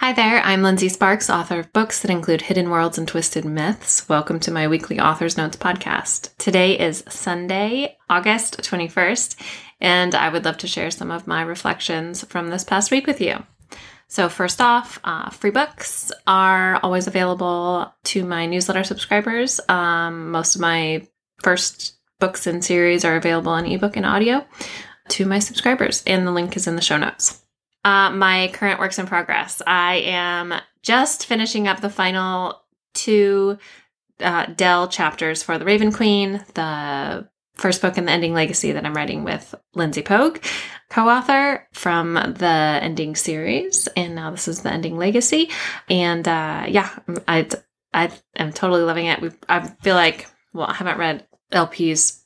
Hi there, I'm Lindsey Sparks, author of books that include hidden worlds and twisted myths. Welcome to my weekly Author's Notes podcast. Today is Sunday, August 21st, and I would love to share some of my reflections from this past week with you. So, first off, uh, free books are always available to my newsletter subscribers. Um, most of my first books and series are available in ebook and audio to my subscribers, and the link is in the show notes. Uh, my current works in progress. I am just finishing up the final two uh, Dell chapters for The Raven Queen, the first book in the Ending Legacy that I'm writing with Lindsey Pogue, co author from the Ending series. And now this is the Ending Legacy. And uh, yeah, I, I am totally loving it. We, I feel like, well, I haven't read LP's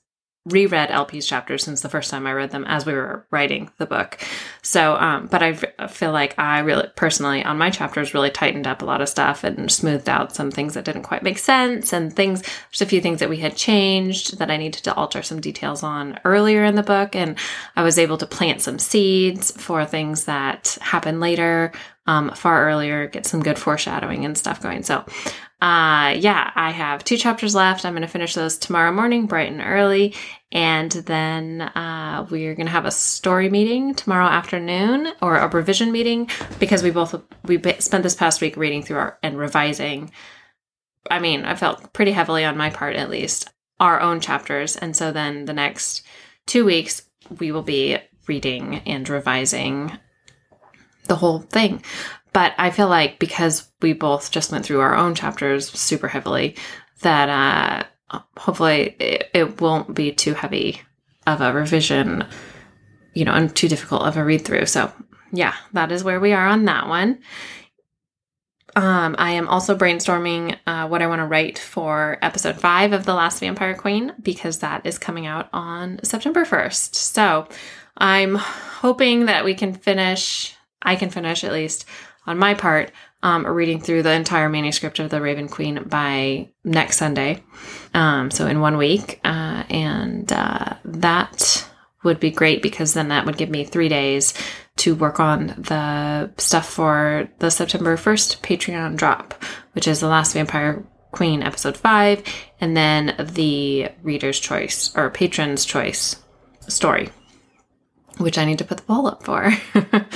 reread LP's chapters since the first time I read them as we were writing the book. So, um, but I feel like I really personally on my chapters really tightened up a lot of stuff and smoothed out some things that didn't quite make sense and things. There's a few things that we had changed that I needed to alter some details on earlier in the book, and I was able to plant some seeds for things that happen later. Um, far earlier, get some good foreshadowing and stuff going. So, uh, yeah, I have two chapters left. I'm going to finish those tomorrow morning, bright and early. And then uh, we're going to have a story meeting tomorrow afternoon or a revision meeting because we both we spent this past week reading through our and revising. I mean, I felt pretty heavily on my part at least our own chapters. And so then the next two weeks, we will be reading and revising the whole thing. But I feel like because we both just went through our own chapters super heavily, that uh, hopefully it, it won't be too heavy of a revision, you know, and too difficult of a read through. So, yeah, that is where we are on that one. Um, I am also brainstorming uh, what I want to write for episode five of The Last Vampire Queen because that is coming out on September 1st. So I'm hoping that we can finish, I can finish at least on my part, um, reading through the entire manuscript of The Raven Queen by next Sunday. Um, so in one week. Uh, and uh, that would be great because then that would give me three days to work on the stuff for the September 1st Patreon drop, which is The Last Vampire Queen episode 5, and then the reader's choice or patron's choice story, which I need to put the poll up for.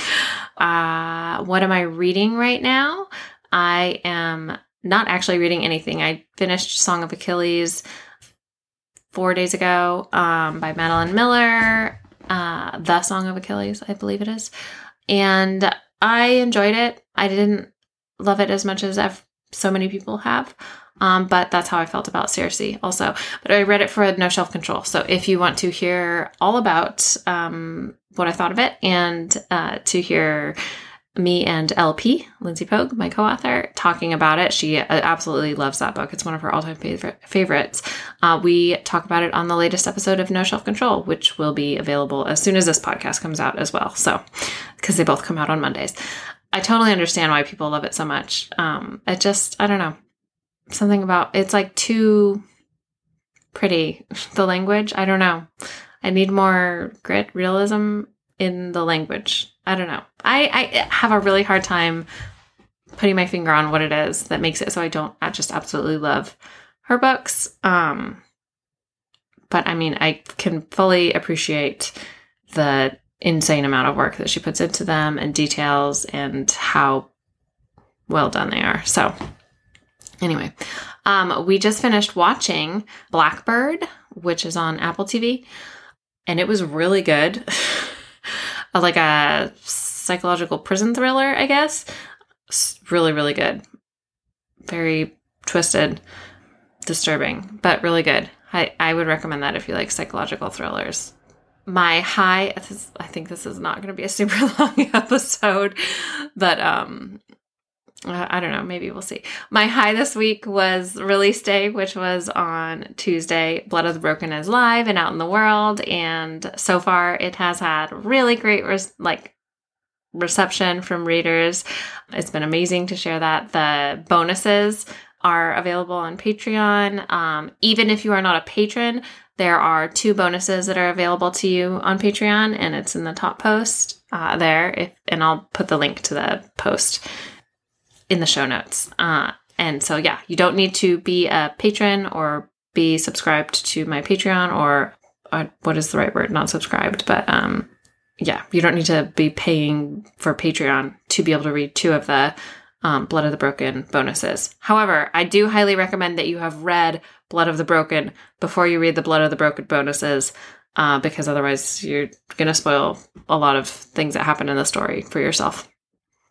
Uh, what am I reading right now? I am not actually reading anything. I finished Song of Achilles four days ago um, by Madeline Miller, uh, The Song of Achilles, I believe it is. And I enjoyed it. I didn't love it as much as I've, so many people have. Um, but that's how I felt about Circe also. But I read it for No Shelf Control. So if you want to hear all about um, what I thought of it and uh, to hear me and LP, Lindsey Pogue, my co author, talking about it. She uh, absolutely loves that book. It's one of her all time favorite, favorites. Uh, we talk about it on the latest episode of No Shelf Control, which will be available as soon as this podcast comes out as well. So, because they both come out on Mondays. I totally understand why people love it so much. Um, it just, I don't know, something about it's like too pretty. The language, I don't know. I need more grit, realism in the language. I don't know. I, I have a really hard time putting my finger on what it is that makes it so I don't I just absolutely love her books. Um but I mean I can fully appreciate the insane amount of work that she puts into them and details and how well done they are. So anyway, um we just finished watching Blackbird, which is on Apple TV and it was really good. like a psychological prison thriller, I guess. Really, really good. Very twisted, disturbing, but really good. I, I would recommend that if you like psychological thrillers. My high, I think this is not going to be a super long episode, but um, uh, I don't know, maybe we'll see. My high this week was release day, which was on Tuesday. Blood of the Broken is live and out in the world, and so far it has had really great res- like reception from readers. It's been amazing to share that. The bonuses are available on Patreon. Um, even if you are not a patron, there are two bonuses that are available to you on Patreon, and it's in the top post uh, there. If and I'll put the link to the post in the show notes. Uh, and so, yeah, you don't need to be a patron or be subscribed to my Patreon or uh, what is the right word? Not subscribed, but um, yeah, you don't need to be paying for Patreon to be able to read two of the um, Blood of the Broken bonuses. However, I do highly recommend that you have read Blood of the Broken before you read the Blood of the Broken bonuses, uh, because otherwise you're going to spoil a lot of things that happen in the story for yourself.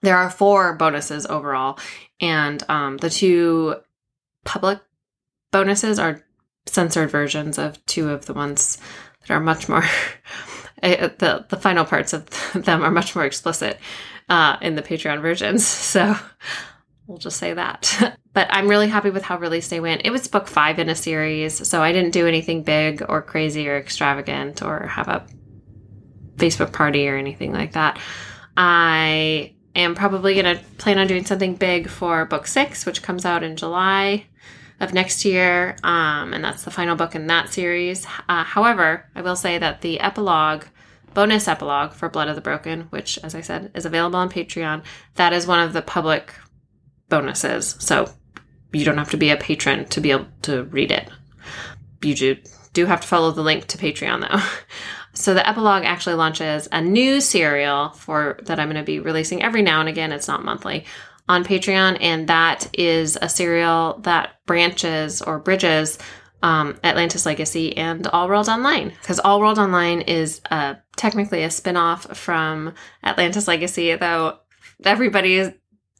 There are four bonuses overall, and um, the two public bonuses are censored versions of two of the ones that are much more. Eh, the the final parts of them are much more explicit uh, in the Patreon versions. So we'll just say that. but I'm really happy with how Release Day went. It was book five in a series, so I didn't do anything big or crazy or extravagant or have a Facebook party or anything like that. I am probably going to plan on doing something big for book six, which comes out in July of next year. Um, and that's the final book in that series. Uh, however, I will say that the epilogue, bonus epilogue for Blood of the Broken, which, as I said, is available on Patreon, that is one of the public bonuses. So you don't have to be a patron to be able to read it. You do, do have to follow the link to Patreon though. So the epilogue actually launches a new serial for that I'm going to be releasing every now and again. It's not monthly on Patreon, and that is a serial that branches or bridges um, Atlantis Legacy and All World Online. Because All World Online is uh, technically a spinoff from Atlantis Legacy, though everybody,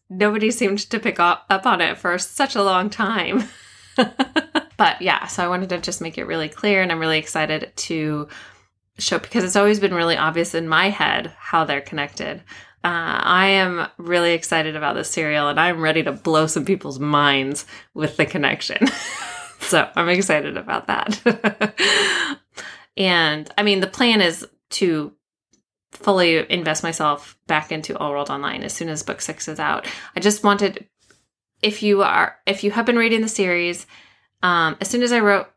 nobody seemed to pick up, up on it for such a long time. but yeah, so I wanted to just make it really clear, and I'm really excited to show because it's always been really obvious in my head how they're connected. Uh, I am really excited about this serial and I'm ready to blow some people's minds with the connection. so I'm excited about that. and I mean, the plan is to fully invest myself back into All World Online as soon as book six is out. I just wanted, if you are, if you have been reading the series, um, as soon as I wrote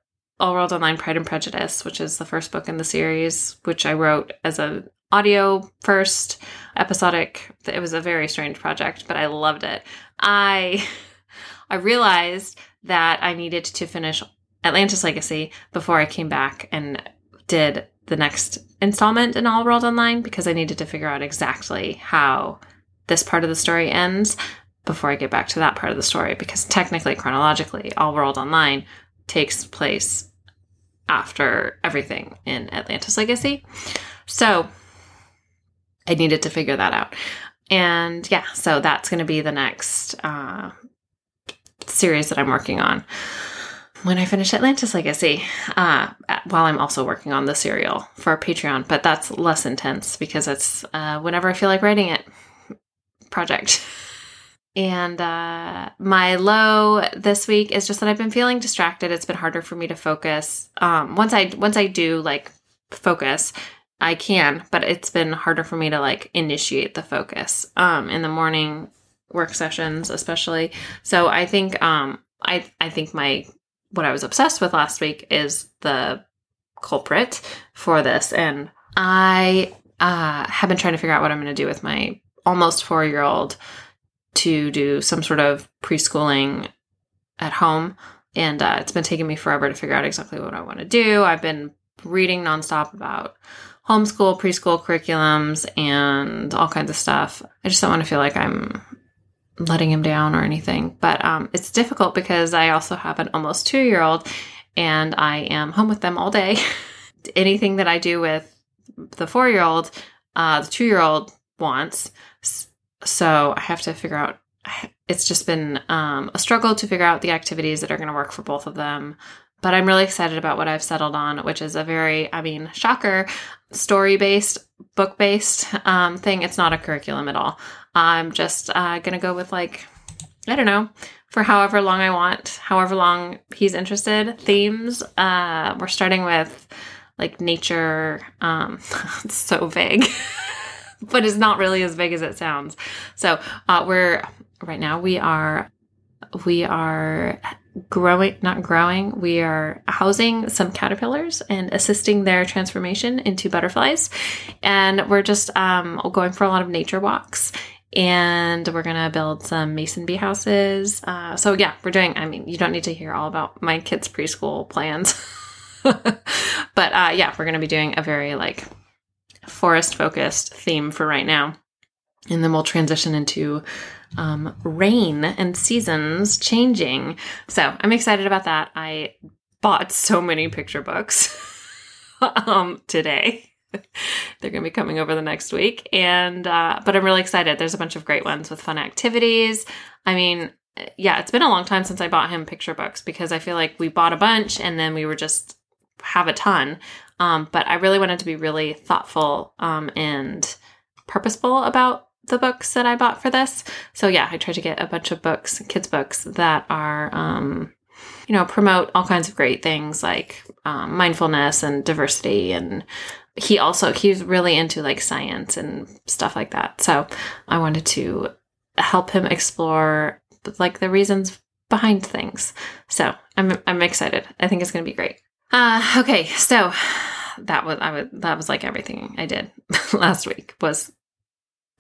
All World Online Pride and Prejudice, which is the first book in the series, which I wrote as an audio first episodic. It was a very strange project but i loved it. I i realized that i needed to finish atlantis legacy before i came back and did the next installment in all world online because i needed to figure out exactly how this part of the story ends before i get back to that part of the story because technically chronologically all world online takes place after everything in atlantis legacy so I needed to figure that out. And yeah, so that's going to be the next uh, series that I'm working on when I finish Atlantis Legacy, uh, while I'm also working on the serial for Patreon. But that's less intense because it's uh, whenever I feel like writing it project. And uh, my low this week is just that I've been feeling distracted. It's been harder for me to focus. Um, once I once I do like focus, I can, but it's been harder for me to like initiate the focus um, in the morning work sessions, especially. So I think um, I I think my what I was obsessed with last week is the culprit for this, and I uh, have been trying to figure out what I'm going to do with my almost four year old to do some sort of preschooling at home. And uh, it's been taking me forever to figure out exactly what I want to do. I've been reading nonstop about homeschool, preschool curriculums, and all kinds of stuff. I just don't want to feel like I'm letting him down or anything. But um, it's difficult because I also have an almost two year old and I am home with them all day. Anything that I do with the four year old, uh, the two year old wants. So I have to figure out. It's just been um, a struggle to figure out the activities that are going to work for both of them but I'm really excited about what I've settled on, which is a very, I mean, shocker, story based, book based um, thing. It's not a curriculum at all. I'm just uh, going to go with like, I don't know, for however long I want, however long he's interested. Themes. Uh, we're starting with like nature. Um, it's so vague, but it's not really as big as it sounds. So uh, we're right now we are we are growing, not growing, we are housing some caterpillars and assisting their transformation into butterflies. And we're just um, going for a lot of nature walks and we're gonna build some mason bee houses. Uh, so yeah, we're doing. I mean, you don't need to hear all about my kids' preschool plans, but uh, yeah, we're gonna be doing a very like forest focused theme for right now, and then we'll transition into um, rain and seasons changing. So I'm excited about that. I bought so many picture books um, today. They're going to be coming over the next week, and uh, but I'm really excited. There's a bunch of great ones with fun activities. I mean, yeah, it's been a long time since I bought him picture books because I feel like we bought a bunch and then we were just have a ton. Um, but I really wanted to be really thoughtful um, and purposeful about the books that I bought for this. So yeah, I tried to get a bunch of books, kids books that are, um, you know, promote all kinds of great things like um, mindfulness and diversity. And he also he's really into like science and stuff like that. So I wanted to help him explore like the reasons behind things. So I'm I'm excited. I think it's going to be great. Uh, okay, so that was I was that was like everything I did last week was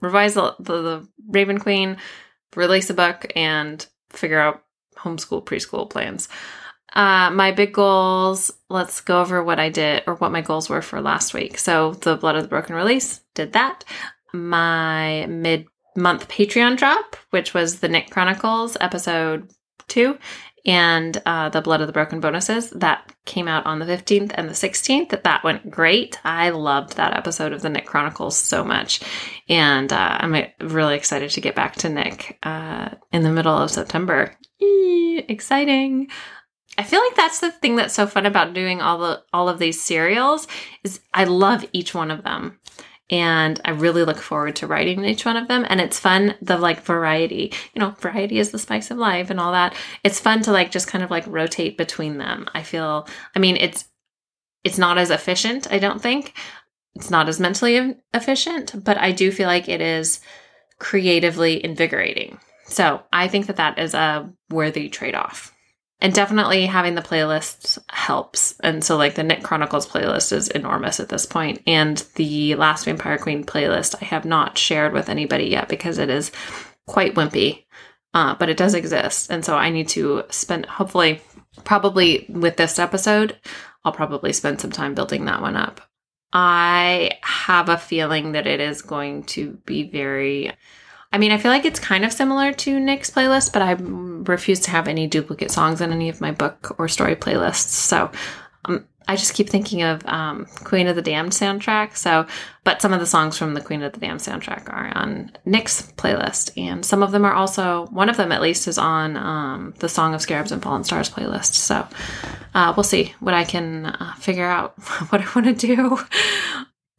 revise the, the, the Raven Queen, release a book, and figure out homeschool preschool plans. Uh, my big goals, let's go over what I did or what my goals were for last week. So, the Blood of the Broken release, did that. My mid month Patreon drop, which was the Nick Chronicles episode two, and uh, the Blood of the Broken bonuses that came out on the 15th and the 16th. That that went great. I loved that episode of the Nick Chronicles so much, and uh, I'm really excited to get back to Nick uh, in the middle of September. Eee, exciting! I feel like that's the thing that's so fun about doing all the all of these serials is I love each one of them and I really look forward to writing each one of them. And it's fun, the like variety, you know, variety is the spice of life and all that. It's fun to like just kind of like rotate between them. I feel, I mean, it's, it's not as efficient, I don't think. It's not as mentally efficient, but I do feel like it is creatively invigorating. So I think that that is a worthy trade off and definitely having the playlists helps. And so, like the Nick Chronicles playlist is enormous at this point, and the Last Vampire Queen playlist I have not shared with anybody yet because it is quite wimpy, uh, but it does exist, and so I need to spend hopefully, probably with this episode, I'll probably spend some time building that one up. I have a feeling that it is going to be very I mean, I feel like it's kind of similar to Nick's playlist, but I refuse to have any duplicate songs in any of my book or story playlists. So um, I just keep thinking of um, Queen of the Damned soundtrack. So, but some of the songs from the Queen of the Damned soundtrack are on Nick's playlist, and some of them are also one of them at least is on um, the Song of Scarabs and Fallen Stars playlist. So uh, we'll see what I can uh, figure out what I want to do.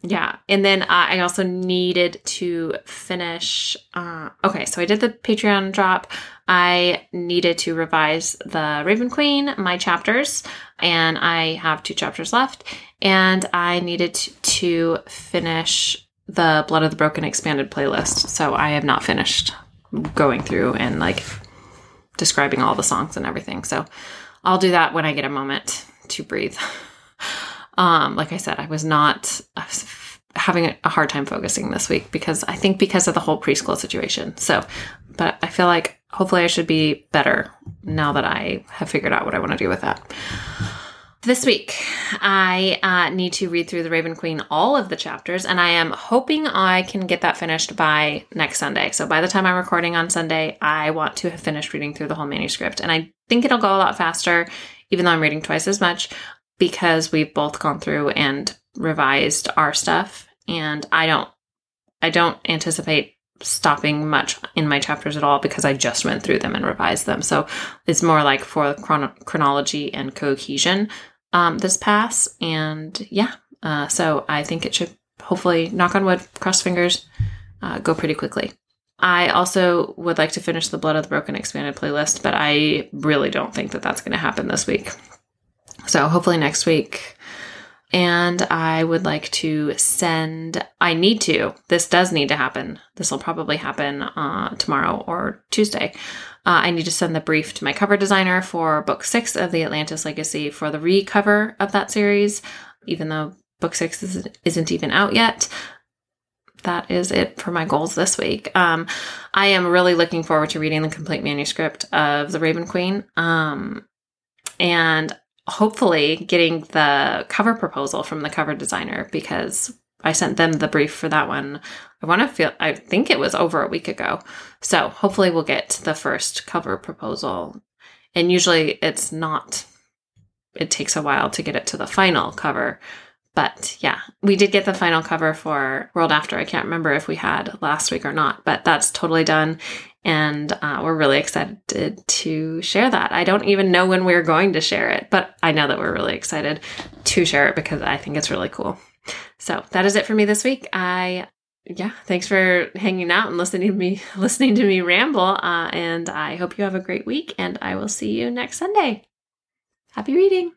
Yeah. And then uh, I also needed to finish. Uh, okay. So I did the Patreon drop. I needed to revise the Raven Queen, my chapters, and I have two chapters left. And I needed to finish the Blood of the Broken expanded playlist. So I have not finished going through and like describing all the songs and everything. So I'll do that when I get a moment to breathe. Um, like I said, I was not I was having a hard time focusing this week because I think because of the whole preschool situation. So, but I feel like hopefully I should be better now that I have figured out what I want to do with that. This week, I uh, need to read through The Raven Queen, all of the chapters, and I am hoping I can get that finished by next Sunday. So, by the time I'm recording on Sunday, I want to have finished reading through the whole manuscript. And I think it'll go a lot faster, even though I'm reading twice as much because we've both gone through and revised our stuff and I don't I don't anticipate stopping much in my chapters at all because I just went through them and revised them. So it's more like for chron- chronology and cohesion um, this pass. And yeah, uh, so I think it should hopefully, knock on wood, cross fingers, uh, go pretty quickly. I also would like to finish the Blood of the Broken expanded playlist, but I really don't think that that's going to happen this week. So hopefully next week. And I would like to send, I need to, this does need to happen. This will probably happen uh, tomorrow or Tuesday. Uh, I need to send the brief to my cover designer for book six of the Atlantis Legacy for the recover of that series, even though book six isn't even out yet. that is it for my goals this week. Um, I am really looking forward to reading the complete manuscript of The Raven Queen. Um, and hopefully getting the cover proposal from the cover designer because I sent them the brief for that one. I want to feel, I think it was over a week ago. So hopefully we'll get the first cover proposal. And usually it's not, it takes a while to get it to the final cover. But yeah, we did get the final cover for World After. I can't remember if we had last week or not, but that's totally done. And uh, we're really excited to share that. I don't even know when we're going to share it, but I know that we're really excited to share it because I think it's really cool. So that is it for me this week. I yeah, thanks for hanging out and listening to me listening to me ramble. Uh, and I hope you have a great week. And I will see you next Sunday. Happy reading.